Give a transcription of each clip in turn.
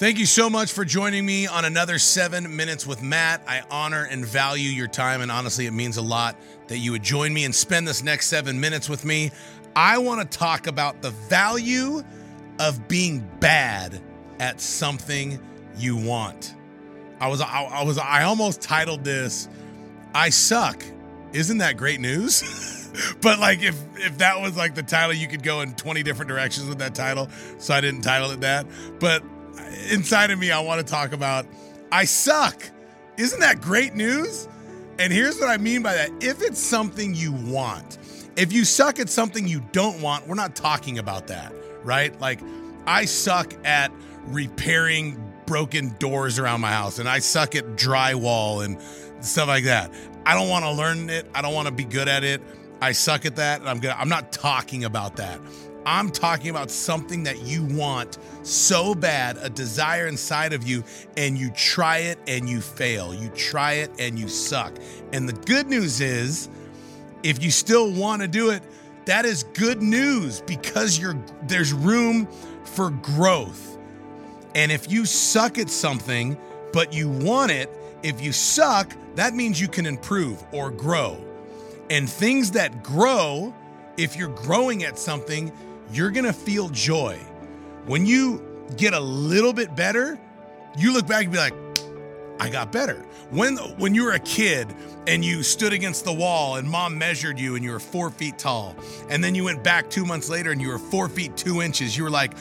Thank you so much for joining me on another seven minutes with Matt. I honor and value your time, and honestly, it means a lot that you would join me and spend this next seven minutes with me. I want to talk about the value of being bad at something you want. I was, I, I was, I almost titled this, "I suck." Isn't that great news? but like, if if that was like the title, you could go in twenty different directions with that title. So I didn't title it that. But inside of me, I want to talk about I suck. Isn't that great news? And here's what I mean by that. If it's something you want, if you suck at something you don't want, we're not talking about that, right? Like, I suck at repairing broken doors around my house and I suck at drywall and stuff like that. I don't want to learn it. I don't want to be good at it. I suck at that. I'm good. I'm not talking about that. I'm talking about something that you want so bad, a desire inside of you, and you try it and you fail. You try it and you suck. And the good news is, if you still want to do it, that is good news because you're there's room for growth. And if you suck at something, but you want it, if you suck, that means you can improve or grow. And things that grow, if you're growing at something, you're gonna feel joy. When you get a little bit better, you look back and be like, I got better. When when you were a kid and you stood against the wall and mom measured you and you were four feet tall, and then you went back two months later and you were four feet two inches, you were like,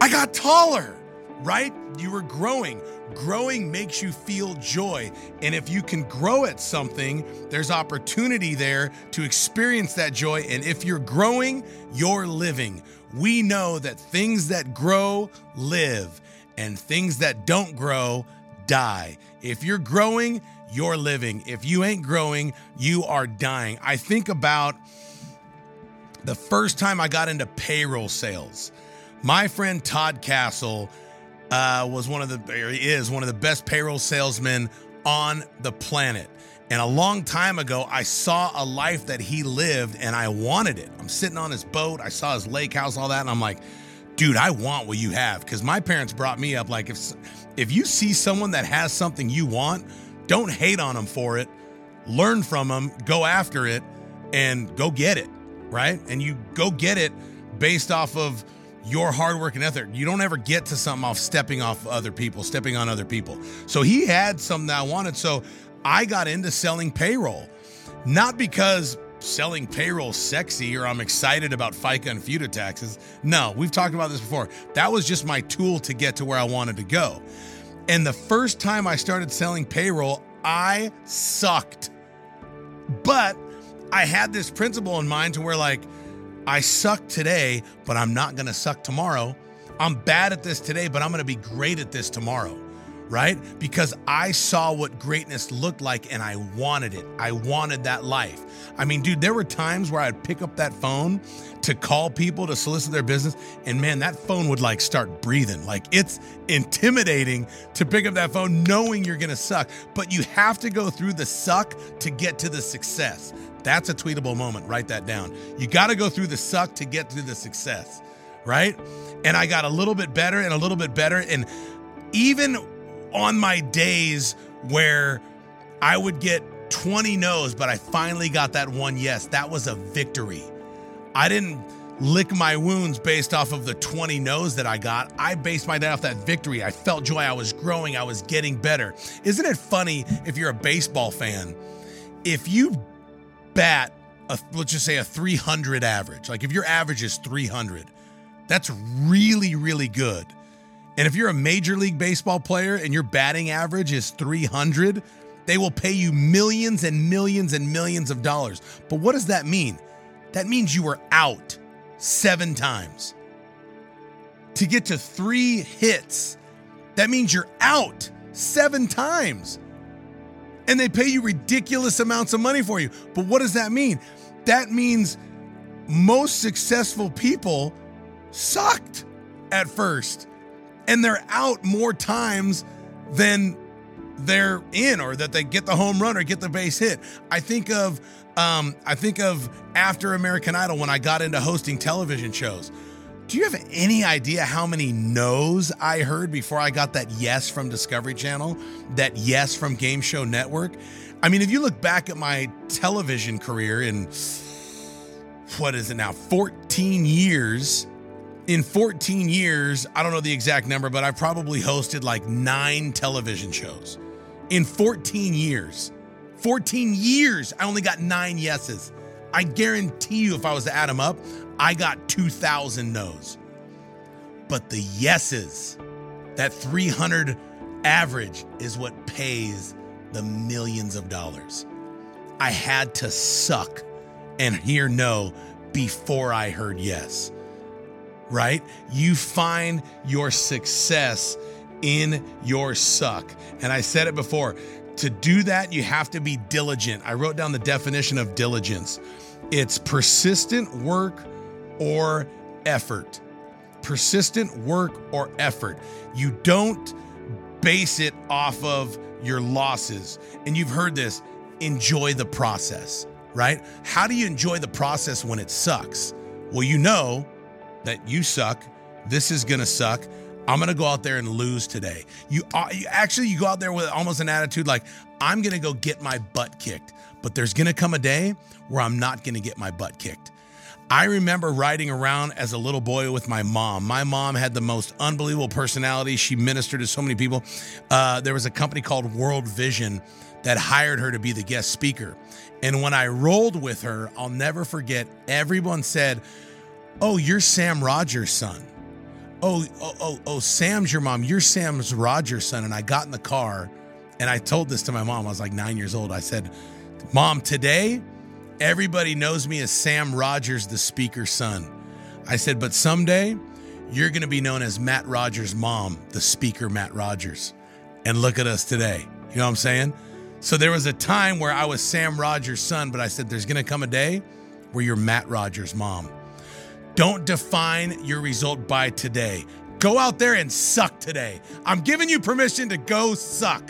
I got taller, right? You were growing. Growing makes you feel joy. And if you can grow at something, there's opportunity there to experience that joy. And if you're growing, you're living. We know that things that grow live, and things that don't grow die. If you're growing, you're living. If you ain't growing, you are dying. I think about the first time I got into payroll sales. My friend Todd Castle uh, was one of the, or is one of the best payroll salesmen on the planet. And a long time ago, I saw a life that he lived and I wanted it. I'm sitting on his boat, I saw his lake house, all that, and I'm like, dude, I want what you have. Because my parents brought me up like, if, if you see someone that has something you want, don't hate on them for it. Learn from them, go after it, and go get it, right? And you go get it based off of your hard work and effort. You don't ever get to something off stepping off other people, stepping on other people. So he had something that I wanted. So I got into selling payroll, not because selling payroll sexy or I'm excited about FICA and FUTA taxes. No, we've talked about this before. That was just my tool to get to where I wanted to go. And the first time I started selling payroll, I sucked. But I had this principle in mind to where, like, I suck today, but I'm not going to suck tomorrow. I'm bad at this today, but I'm going to be great at this tomorrow, right? Because I saw what greatness looked like and I wanted it. I wanted that life. I mean, dude, there were times where I'd pick up that phone to call people to solicit their business, and man, that phone would like start breathing. Like it's intimidating to pick up that phone knowing you're gonna suck, but you have to go through the suck to get to the success. That's a tweetable moment. Write that down. You got to go through the suck to get to the success, right? And I got a little bit better and a little bit better. And even on my days where I would get 20 no's, but I finally got that one yes, that was a victory. I didn't lick my wounds based off of the 20 no's that I got. I based my day off that victory. I felt joy. I was growing. I was getting better. Isn't it funny if you're a baseball fan? If you bat a let's just say a 300 average. Like if your average is 300, that's really really good. And if you're a major league baseball player and your batting average is 300, they will pay you millions and millions and millions of dollars. But what does that mean? That means you were out 7 times. To get to 3 hits, that means you're out 7 times and they pay you ridiculous amounts of money for you. But what does that mean? That means most successful people sucked at first and they're out more times than they're in or that they get the home run or get the base hit. I think of um, I think of after American Idol when I got into hosting television shows. Do you have any idea how many no's I heard before I got that yes from Discovery Channel, that yes from Game Show Network? I mean, if you look back at my television career in what is it now, 14 years, in 14 years, I don't know the exact number, but I've probably hosted like nine television shows. In 14 years, 14 years, I only got nine yeses. I guarantee you, if I was to add them up, I got 2,000 no's. But the yeses, that 300 average, is what pays the millions of dollars. I had to suck and hear no before I heard yes right? You find your success in your suck. And I said it before to do that, you have to be diligent. I wrote down the definition of diligence it's persistent work or effort. Persistent work or effort. You don't base it off of your losses. And you've heard this enjoy the process, right? How do you enjoy the process when it sucks? Well, you know that you suck. This is going to suck. I'm going to go out there and lose today. You, uh, you actually you go out there with almost an attitude like I'm going to go get my butt kicked. But there's going to come a day where I'm not going to get my butt kicked. I remember riding around as a little boy with my mom. My mom had the most unbelievable personality. She ministered to so many people. Uh, there was a company called World Vision that hired her to be the guest speaker. And when I rolled with her, I'll never forget, everyone said, Oh, you're Sam Rogers' son. Oh, oh, oh, oh, Sam's your mom. You're Sam's Rogers' son. And I got in the car and I told this to my mom. I was like nine years old. I said, Mom, today everybody knows me as Sam Rogers, the speaker's son. I said, but someday you're going to be known as Matt Rogers' mom, the speaker Matt Rogers. And look at us today. You know what I'm saying? So there was a time where I was Sam Rogers' son, but I said, there's going to come a day where you're Matt Rogers' mom. Don't define your result by today. Go out there and suck today. I'm giving you permission to go suck,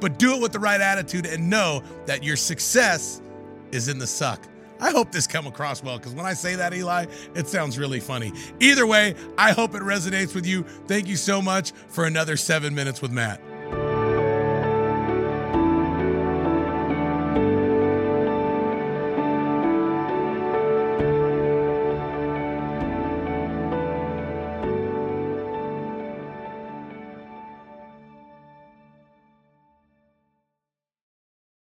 but do it with the right attitude and know that your success is in the suck. I hope this come across well because when I say that, Eli, it sounds really funny. Either way, I hope it resonates with you. Thank you so much for another seven minutes with Matt.